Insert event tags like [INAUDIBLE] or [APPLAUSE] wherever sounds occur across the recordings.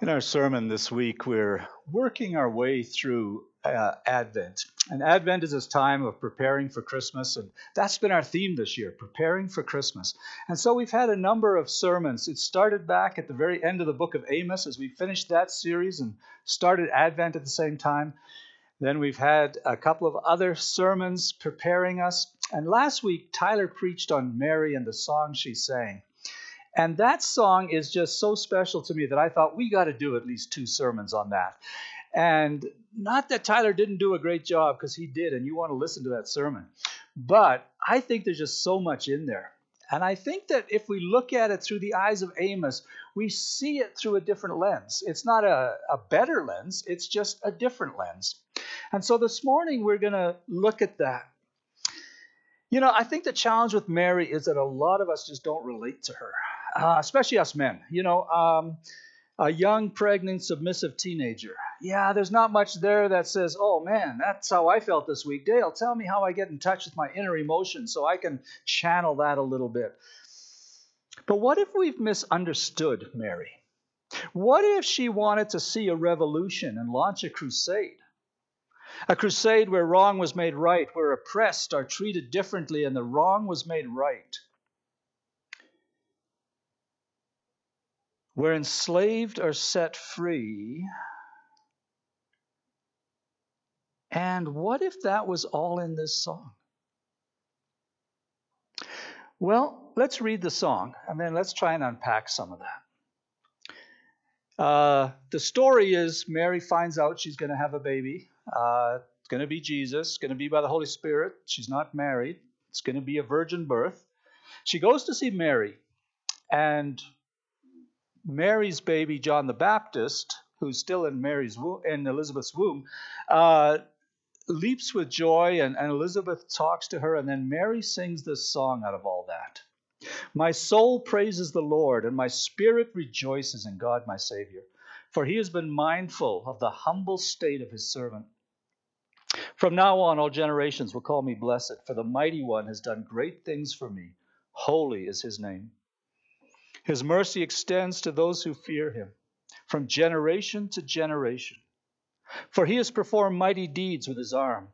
In our sermon this week, we're working our way through uh, Advent. And Advent is this time of preparing for Christmas, and that's been our theme this year preparing for Christmas. And so we've had a number of sermons. It started back at the very end of the book of Amos as we finished that series and started Advent at the same time. Then we've had a couple of other sermons preparing us. And last week, Tyler preached on Mary and the song she sang. And that song is just so special to me that I thought we got to do at least two sermons on that. And not that Tyler didn't do a great job, because he did, and you want to listen to that sermon. But I think there's just so much in there. And I think that if we look at it through the eyes of Amos, we see it through a different lens. It's not a, a better lens, it's just a different lens. And so this morning we're going to look at that. You know, I think the challenge with Mary is that a lot of us just don't relate to her uh, especially us men. You know, um, a young, pregnant, submissive teenager. Yeah, there's not much there that says, oh man, that's how I felt this week. Dale, tell me how I get in touch with my inner emotions so I can channel that a little bit. But what if we've misunderstood Mary? What if she wanted to see a revolution and launch a crusade? A crusade where wrong was made right, where oppressed are treated differently and the wrong was made right. Where enslaved are set free. And what if that was all in this song? Well, let's read the song and then let's try and unpack some of that. Uh, the story is Mary finds out she's going to have a baby. Uh, it's going to be Jesus, going to be by the Holy Spirit. She's not married, it's going to be a virgin birth. She goes to see Mary, and Mary's baby, John the Baptist, who's still in Mary's womb, in Elizabeth's womb, uh, leaps with joy, and, and Elizabeth talks to her, and then Mary sings this song out of all that. My soul praises the Lord, and my spirit rejoices in God my Savior, for he has been mindful of the humble state of his servant. From now on, all generations will call me blessed, for the mighty one has done great things for me. Holy is his name. His mercy extends to those who fear him from generation to generation. For he has performed mighty deeds with his arm.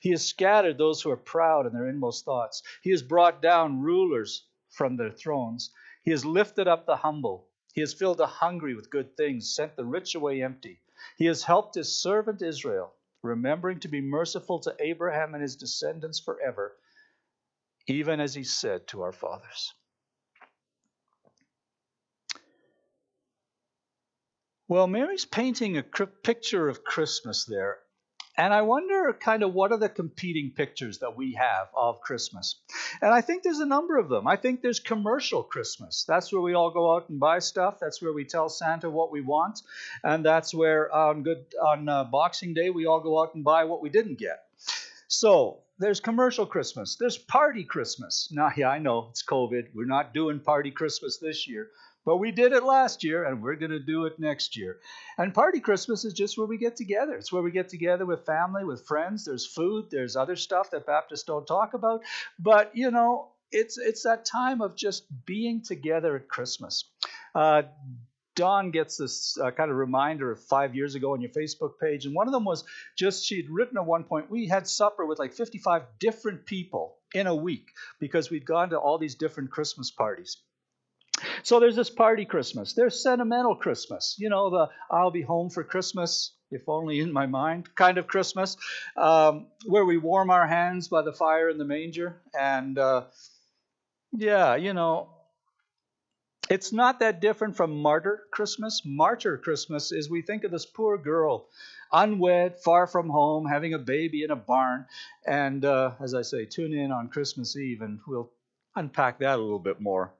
He has scattered those who are proud in their inmost thoughts. He has brought down rulers from their thrones. He has lifted up the humble. He has filled the hungry with good things, sent the rich away empty. He has helped his servant Israel, remembering to be merciful to Abraham and his descendants forever, even as he said to our fathers. Well, Mary's painting a picture of Christmas there. And I wonder kind of what are the competing pictures that we have of Christmas. And I think there's a number of them. I think there's commercial Christmas. That's where we all go out and buy stuff. That's where we tell Santa what we want. And that's where on good on uh, Boxing Day we all go out and buy what we didn't get. So, there's commercial Christmas. There's party Christmas. Now, yeah, I know it's COVID. We're not doing party Christmas this year. But we did it last year and we're going to do it next year. And Party Christmas is just where we get together. It's where we get together with family, with friends. There's food, there's other stuff that Baptists don't talk about. But, you know, it's, it's that time of just being together at Christmas. Uh, Dawn gets this uh, kind of reminder of five years ago on your Facebook page. And one of them was just she'd written at one point, we had supper with like 55 different people in a week because we'd gone to all these different Christmas parties. So there's this party Christmas. There's sentimental Christmas. You know, the I'll be home for Christmas, if only in my mind kind of Christmas, um, where we warm our hands by the fire in the manger. And uh, yeah, you know, it's not that different from martyr Christmas. Martyr Christmas is we think of this poor girl, unwed, far from home, having a baby in a barn. And uh, as I say, tune in on Christmas Eve and we'll unpack that a little bit more.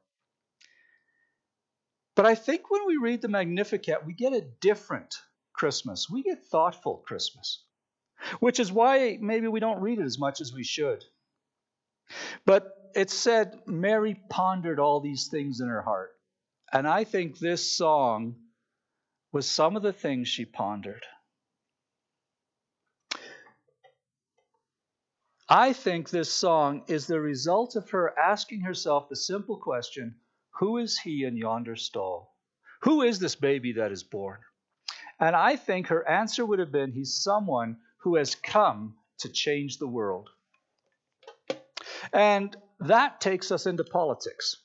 But I think when we read the Magnificat, we get a different Christmas. We get thoughtful Christmas, which is why maybe we don't read it as much as we should. But it said Mary pondered all these things in her heart. And I think this song was some of the things she pondered. I think this song is the result of her asking herself the simple question who is he in yonder stall? Who is this baby that is born? And I think her answer would have been, He's someone who has come to change the world. And that takes us into politics.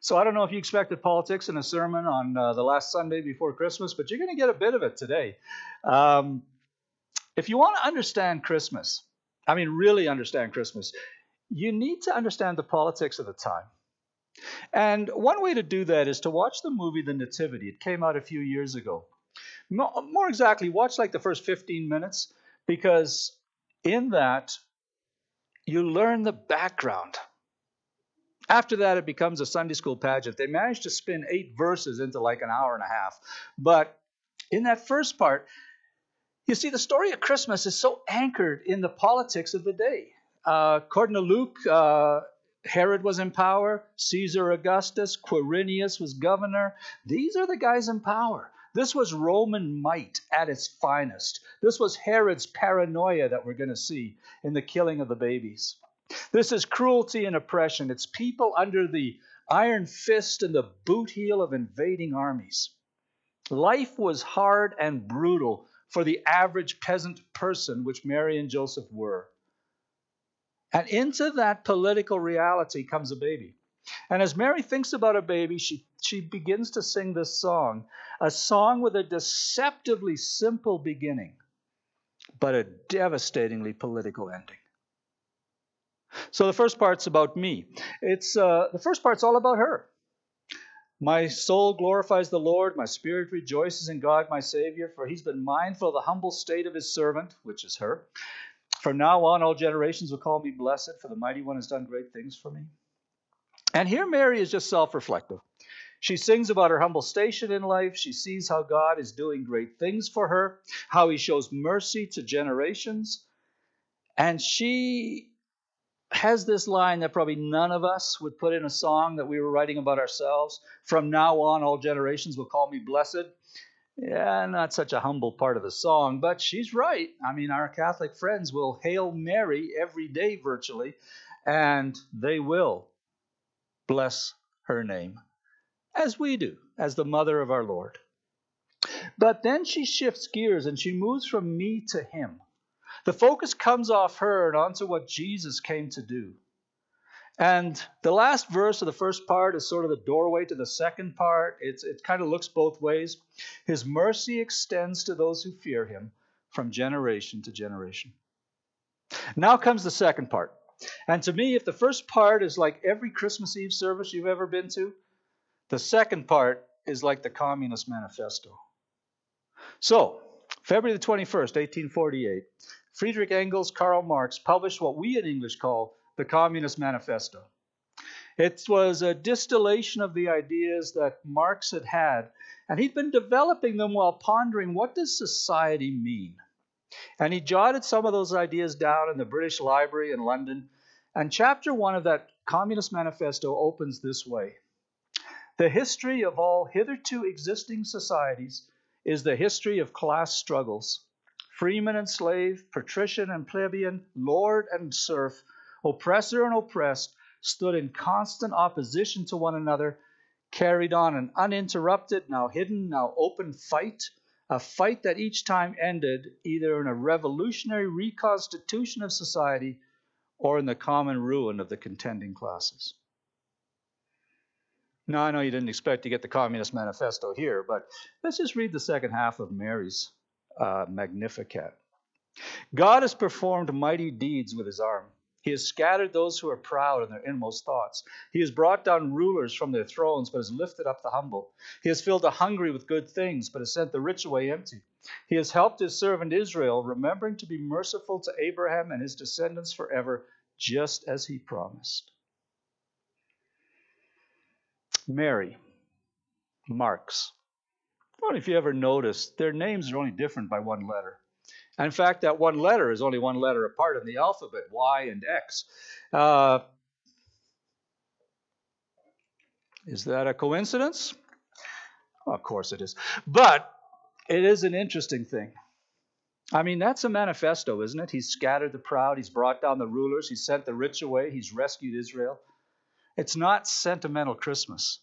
So I don't know if you expected politics in a sermon on uh, the last Sunday before Christmas, but you're going to get a bit of it today. Um, if you want to understand Christmas, I mean, really understand Christmas, you need to understand the politics of the time. And one way to do that is to watch the movie The Nativity. It came out a few years ago. More exactly, watch like the first 15 minutes because in that you learn the background after that, it becomes a Sunday school pageant. They managed to spin eight verses into like an hour and a half. But in that first part, you see, the story of Christmas is so anchored in the politics of the day. Uh, according to Luke, uh, Herod was in power, Caesar Augustus, Quirinius was governor. These are the guys in power. This was Roman might at its finest. This was Herod's paranoia that we're going to see in the killing of the babies. This is cruelty and oppression. It's people under the iron fist and the boot heel of invading armies. Life was hard and brutal for the average peasant person, which Mary and Joseph were. And into that political reality comes a baby. And as Mary thinks about a baby, she, she begins to sing this song, a song with a deceptively simple beginning, but a devastatingly political ending. So the first part's about me. It's uh, the first part's all about her. My soul glorifies the Lord, my spirit rejoices in God my Savior, for he's been mindful of the humble state of his servant, which is her. From now on, all generations will call me blessed, for the mighty one has done great things for me. And here, Mary is just self reflective. She sings about her humble station in life. She sees how God is doing great things for her, how he shows mercy to generations. And she has this line that probably none of us would put in a song that we were writing about ourselves. From now on, all generations will call me blessed. Yeah, not such a humble part of the song, but she's right. I mean, our Catholic friends will hail Mary every day virtually, and they will bless her name, as we do, as the mother of our Lord. But then she shifts gears and she moves from me to him. The focus comes off her and onto what Jesus came to do. And the last verse of the first part is sort of the doorway to the second part. It's, it kind of looks both ways. His mercy extends to those who fear him from generation to generation. Now comes the second part. And to me, if the first part is like every Christmas Eve service you've ever been to, the second part is like the Communist Manifesto. So, February the 21st, 1848, Friedrich Engels, Karl Marx published what we in English call the Communist Manifesto. It was a distillation of the ideas that Marx had had, and he'd been developing them while pondering what does society mean? And he jotted some of those ideas down in the British Library in London. And chapter one of that Communist Manifesto opens this way The history of all hitherto existing societies is the history of class struggles freeman and slave, patrician and plebeian, lord and serf, oppressor and oppressed, stood in constant opposition to one another, carried on an uninterrupted, now hidden, now open fight, a fight that each time ended either in a revolutionary reconstitution of society or in the common ruin of the contending classes. Now, I know you didn't expect to get the Communist Manifesto here, but let's just read the second half of Mary's uh, Magnificat. God has performed mighty deeds with his arm. He has scattered those who are proud in their inmost thoughts. He has brought down rulers from their thrones, but has lifted up the humble. He has filled the hungry with good things, but has sent the rich away empty. He has helped his servant Israel, remembering to be merciful to Abraham and his descendants forever, just as he promised. Mary, Marx. I know if you ever noticed, their names are only different by one letter. And in fact, that one letter is only one letter apart in the alphabet, Y and X. Uh, is that a coincidence? Well, of course it is. But it is an interesting thing. I mean, that's a manifesto, isn't it? He's scattered the proud, he's brought down the rulers, he's sent the rich away, he's rescued Israel. It's not sentimental Christmas.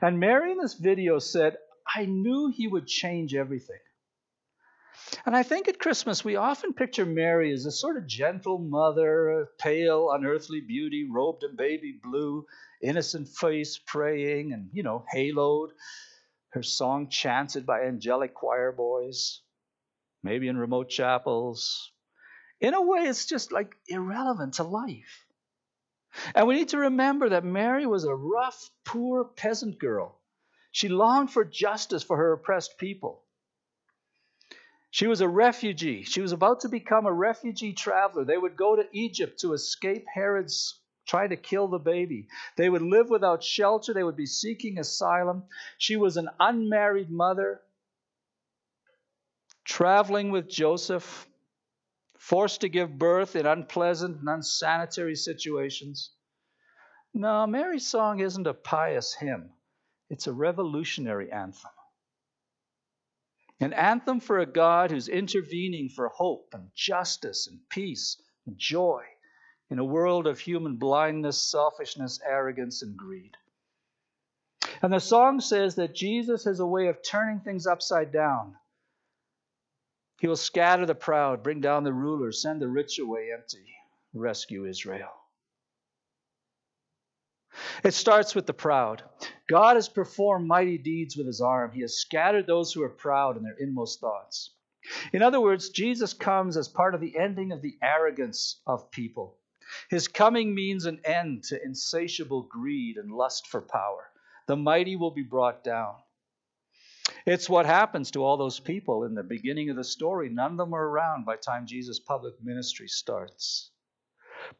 And Mary in this video said, I knew he would change everything. And I think at Christmas we often picture Mary as a sort of gentle mother, pale, unearthly beauty, robed in baby blue, innocent face praying, and, you know, haloed, her song chanted by angelic choir boys, maybe in remote chapels. In a way, it's just like irrelevant to life. And we need to remember that Mary was a rough, poor peasant girl. She longed for justice for her oppressed people. She was a refugee. She was about to become a refugee traveler. They would go to Egypt to escape Herod's trying to kill the baby. They would live without shelter. They would be seeking asylum. She was an unmarried mother, traveling with Joseph, forced to give birth in unpleasant and unsanitary situations. No, Mary's song isn't a pious hymn, it's a revolutionary anthem. An anthem for a God who's intervening for hope and justice and peace and joy in a world of human blindness, selfishness, arrogance, and greed. And the song says that Jesus has a way of turning things upside down. He will scatter the proud, bring down the rulers, send the rich away empty, rescue Israel. It starts with the proud. God has performed mighty deeds with his arm. He has scattered those who are proud in their inmost thoughts. In other words, Jesus comes as part of the ending of the arrogance of people. His coming means an end to insatiable greed and lust for power. The mighty will be brought down. It's what happens to all those people in the beginning of the story. None of them are around by the time Jesus' public ministry starts.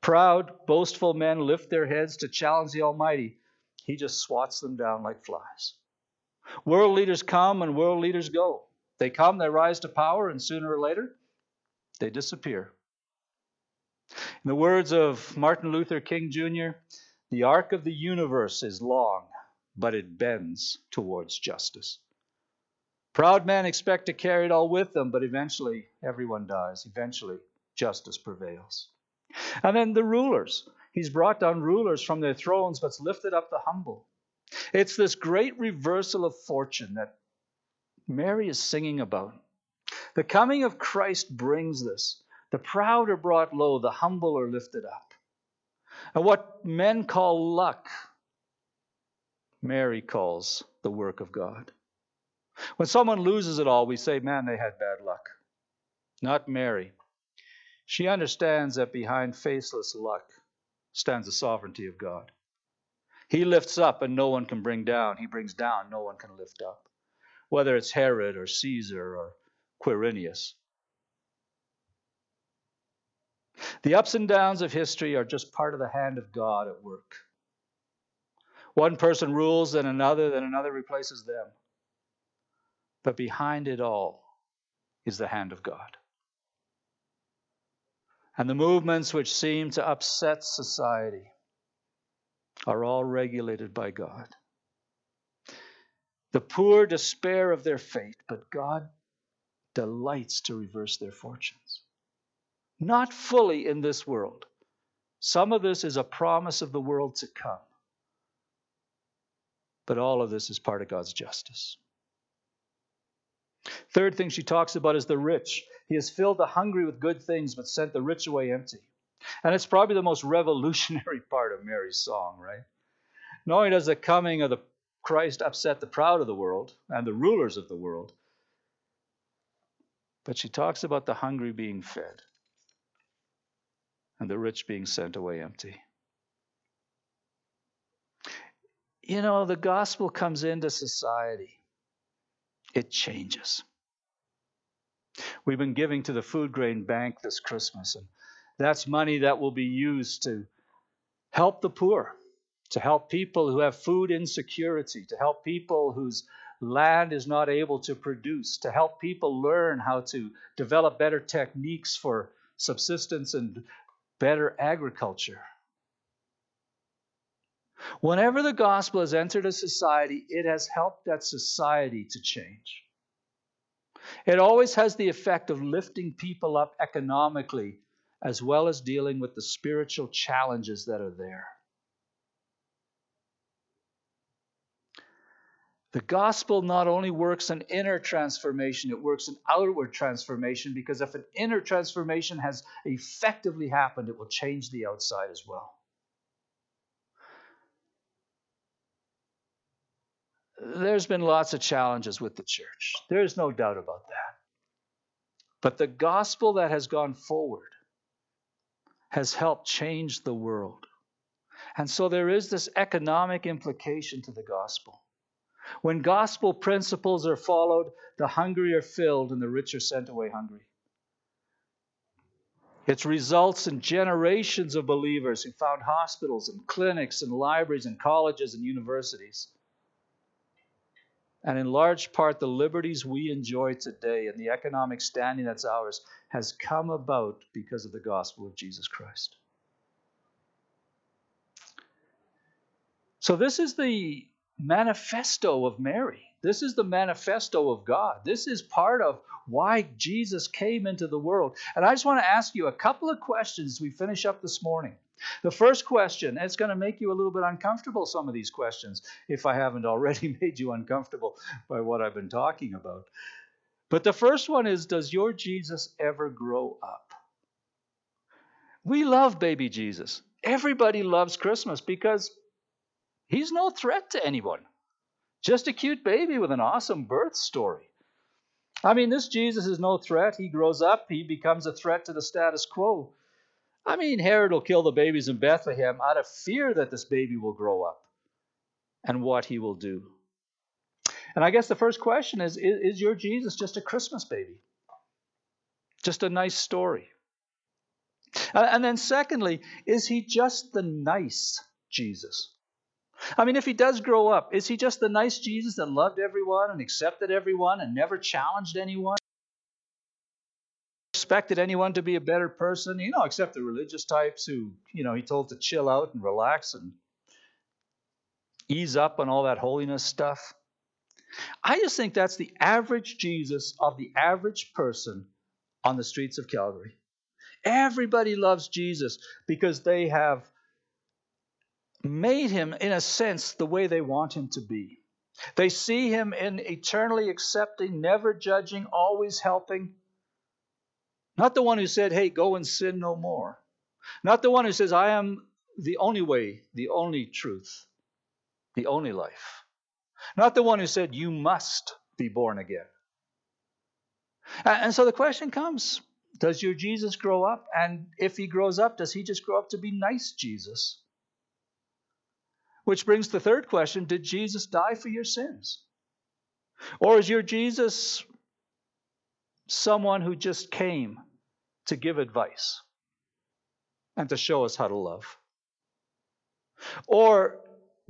Proud, boastful men lift their heads to challenge the Almighty. He just swats them down like flies. World leaders come and world leaders go. They come, they rise to power, and sooner or later, they disappear. In the words of Martin Luther King Jr., the arc of the universe is long, but it bends towards justice. Proud men expect to carry it all with them, but eventually everyone dies. Eventually, justice prevails. And then the rulers. He's brought down rulers from their thrones, but's lifted up the humble. It's this great reversal of fortune that Mary is singing about. The coming of Christ brings this. The proud are brought low, the humble are lifted up. And what men call luck, Mary calls the work of God. When someone loses it all, we say, man, they had bad luck. Not Mary. She understands that behind faceless luck stands the sovereignty of God. He lifts up and no one can bring down. He brings down, no one can lift up. Whether it's Herod or Caesar or Quirinius. The ups and downs of history are just part of the hand of God at work. One person rules, then another, then another replaces them. But behind it all is the hand of God. And the movements which seem to upset society are all regulated by God. The poor despair of their fate, but God delights to reverse their fortunes. Not fully in this world. Some of this is a promise of the world to come. But all of this is part of God's justice. Third thing she talks about is the rich. He has filled the hungry with good things, but sent the rich away empty. And it's probably the most [LAUGHS] revolutionary part of Mary's song, right? Not only does the coming of the Christ upset the proud of the world and the rulers of the world, but she talks about the hungry being fed and the rich being sent away empty. You know, the gospel comes into society it changes. We've been giving to the Food Grain Bank this Christmas, and that's money that will be used to help the poor, to help people who have food insecurity, to help people whose land is not able to produce, to help people learn how to develop better techniques for subsistence and better agriculture. Whenever the gospel has entered a society, it has helped that society to change. It always has the effect of lifting people up economically as well as dealing with the spiritual challenges that are there. The gospel not only works an inner transformation, it works an outward transformation because if an inner transformation has effectively happened, it will change the outside as well. There's been lots of challenges with the church. There's no doubt about that. But the gospel that has gone forward has helped change the world. And so there is this economic implication to the gospel. When gospel principles are followed, the hungry are filled and the rich are sent away hungry. It results in generations of believers who found hospitals and clinics and libraries and colleges and universities. And in large part, the liberties we enjoy today and the economic standing that's ours has come about because of the gospel of Jesus Christ. So, this is the manifesto of Mary. This is the manifesto of God. This is part of why Jesus came into the world. And I just want to ask you a couple of questions as we finish up this morning. The first question, it's going to make you a little bit uncomfortable, some of these questions, if I haven't already [LAUGHS] made you uncomfortable by what I've been talking about. But the first one is Does your Jesus ever grow up? We love baby Jesus. Everybody loves Christmas because He's no threat to anyone. Just a cute baby with an awesome birth story. I mean, this Jesus is no threat. He grows up, he becomes a threat to the status quo. I mean, Herod will kill the babies in Bethlehem out of fear that this baby will grow up and what he will do. And I guess the first question is Is your Jesus just a Christmas baby? Just a nice story? And then, secondly, is he just the nice Jesus? I mean, if he does grow up, is he just the nice Jesus that loved everyone and accepted everyone and never challenged anyone? Expected anyone to be a better person, you know, except the religious types who, you know, he told to chill out and relax and ease up on all that holiness stuff. I just think that's the average Jesus of the average person on the streets of Calgary. Everybody loves Jesus because they have made him, in a sense, the way they want him to be. They see him in eternally accepting, never judging, always helping. Not the one who said, hey, go and sin no more. Not the one who says, I am the only way, the only truth, the only life. Not the one who said, you must be born again. And so the question comes Does your Jesus grow up? And if he grows up, does he just grow up to be nice Jesus? Which brings the third question Did Jesus die for your sins? Or is your Jesus someone who just came to give advice and to show us how to love? Or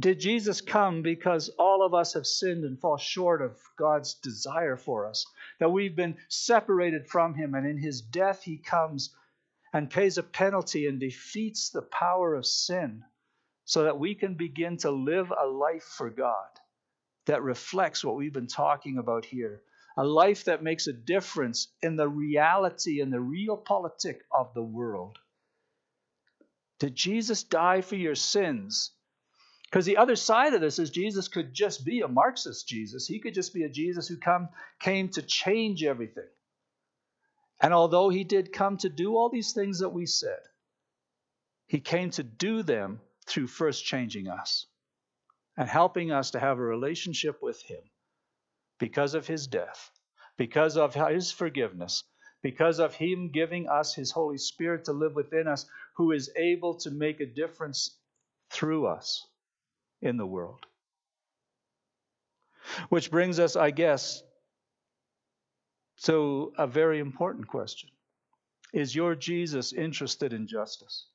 did Jesus come because all of us have sinned and fall short of God's desire for us? That we've been separated from Him, and in His death, He comes and pays a penalty and defeats the power of sin so that we can begin to live a life for God that reflects what we've been talking about here. A life that makes a difference in the reality and the realpolitik of the world. Did Jesus die for your sins? Because the other side of this is Jesus could just be a Marxist Jesus. He could just be a Jesus who come, came to change everything. And although he did come to do all these things that we said, he came to do them through first changing us and helping us to have a relationship with Him because of His death, because of His forgiveness, because of Him giving us His Holy Spirit to live within us, who is able to make a difference through us in the world. Which brings us, I guess, to a very important question Is your Jesus interested in justice?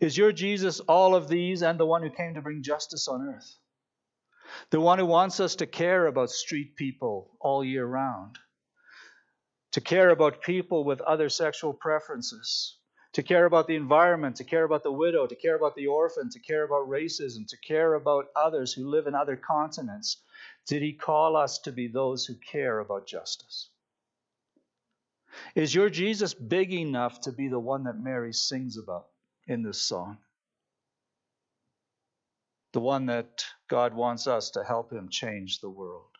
Is your Jesus all of these and the one who came to bring justice on earth? The one who wants us to care about street people all year round, to care about people with other sexual preferences, to care about the environment, to care about the widow, to care about the orphan, to care about racism, to care about others who live in other continents. Did he call us to be those who care about justice? Is your Jesus big enough to be the one that Mary sings about? in this song. The one that God wants us to help him change the world.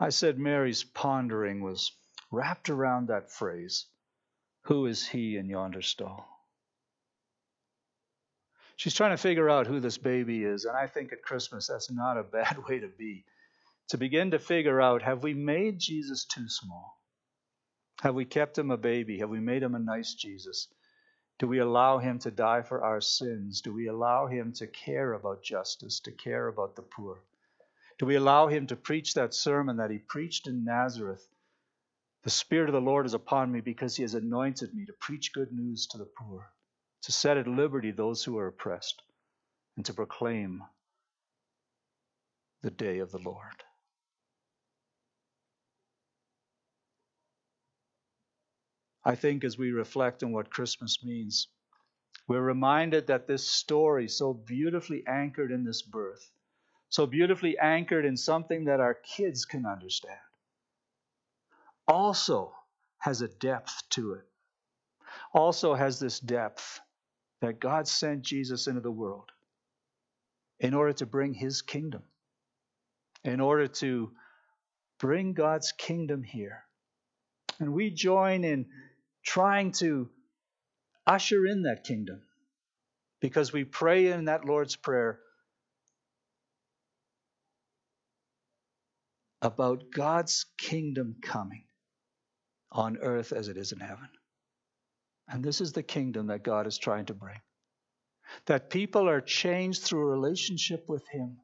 I said Mary's pondering was wrapped around that phrase Who is he in yonder stall? She's trying to figure out who this baby is, and I think at Christmas that's not a [LAUGHS] bad way to be. To begin to figure out have we made Jesus too small? Have we kept him a baby? Have we made him a nice Jesus? Do we allow him to die for our sins? Do we allow him to care about justice, to care about the poor? Do we allow him to preach that sermon that he preached in Nazareth? The Spirit of the Lord is upon me because he has anointed me to preach good news to the poor, to set at liberty those who are oppressed, and to proclaim the day of the Lord. I think as we reflect on what Christmas means, we're reminded that this story, so beautifully anchored in this birth, so beautifully anchored in something that our kids can understand, also has a depth to it. Also has this depth that God sent Jesus into the world in order to bring his kingdom, in order to bring God's kingdom here. And we join in trying to usher in that kingdom because we pray in that Lord's Prayer about God's kingdom coming on earth as it is in heaven. And this is the kingdom that God is trying to bring. That people are changed through a relationship with Him.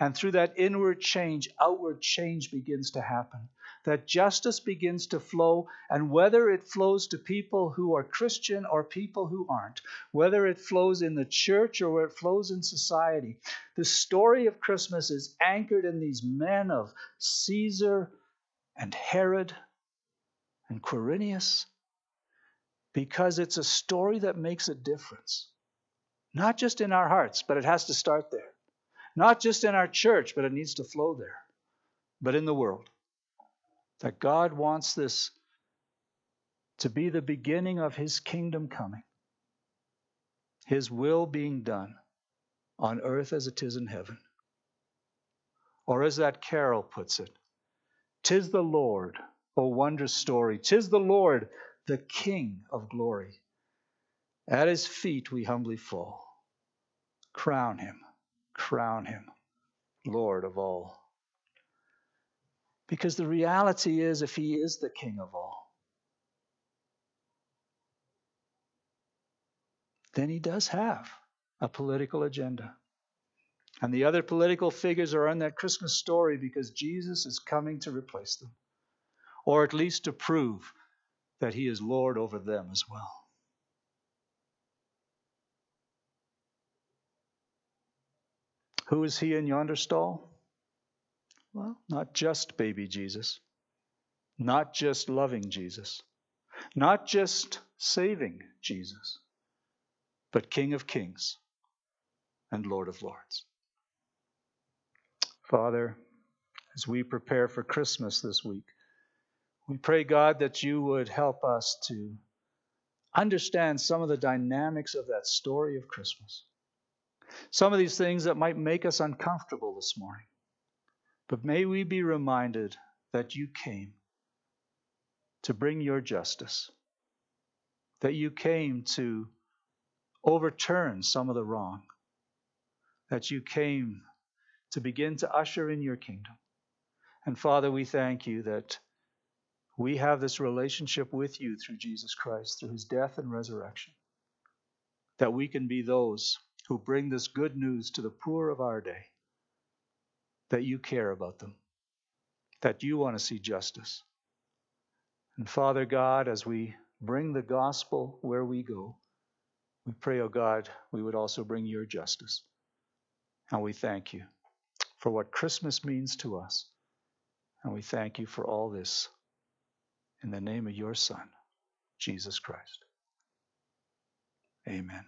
And through that inward change, outward change begins to happen that justice begins to flow, and whether it flows to people who are Christian or people who aren't, whether it flows in the church or where it flows in society, the story of Christmas is anchored in these men of Caesar and Herod and Quirinius because it's a story that makes a difference. Not just in our hearts, but it has to start there. Not just in our church, but it needs to flow there, but in the world that God wants this to be the beginning of His kingdom coming, His will being done on earth as it is in heaven. Or as that carol puts it, Tis the Lord, O wondrous story, tis the Lord, the King of glory. At His feet we humbly fall. Crown Him, crown Him, Lord of all. Because the reality is, if he is the king of all, then he does have a political agenda. And the other political figures are in that Christmas story because Jesus is coming to replace them, or at least to prove that he is Lord over them as well. Who is he in yonder stall? Well, not just baby Jesus, not just loving Jesus, not just saving Jesus, but King of Kings and Lord of Lords. Father, as we prepare for Christmas this week, we pray, God, that you would help us to understand some of the dynamics of that story of Christmas. Some of these things that might make us uncomfortable this morning. But may we be reminded that you came to bring your justice, that you came to overturn some of the wrong, that you came to begin to usher in your kingdom. And Father, we thank you that we have this relationship with you through Jesus Christ, through his death and resurrection, that we can be those who bring this good news to the poor of our day that you care about them, that you want to see justice. And Father God, as we bring the gospel where we go, we pray, O oh God, we would also bring your justice. And we thank you for what Christmas means to us. And we thank you for all this in the name of your Son, Jesus Christ. Amen.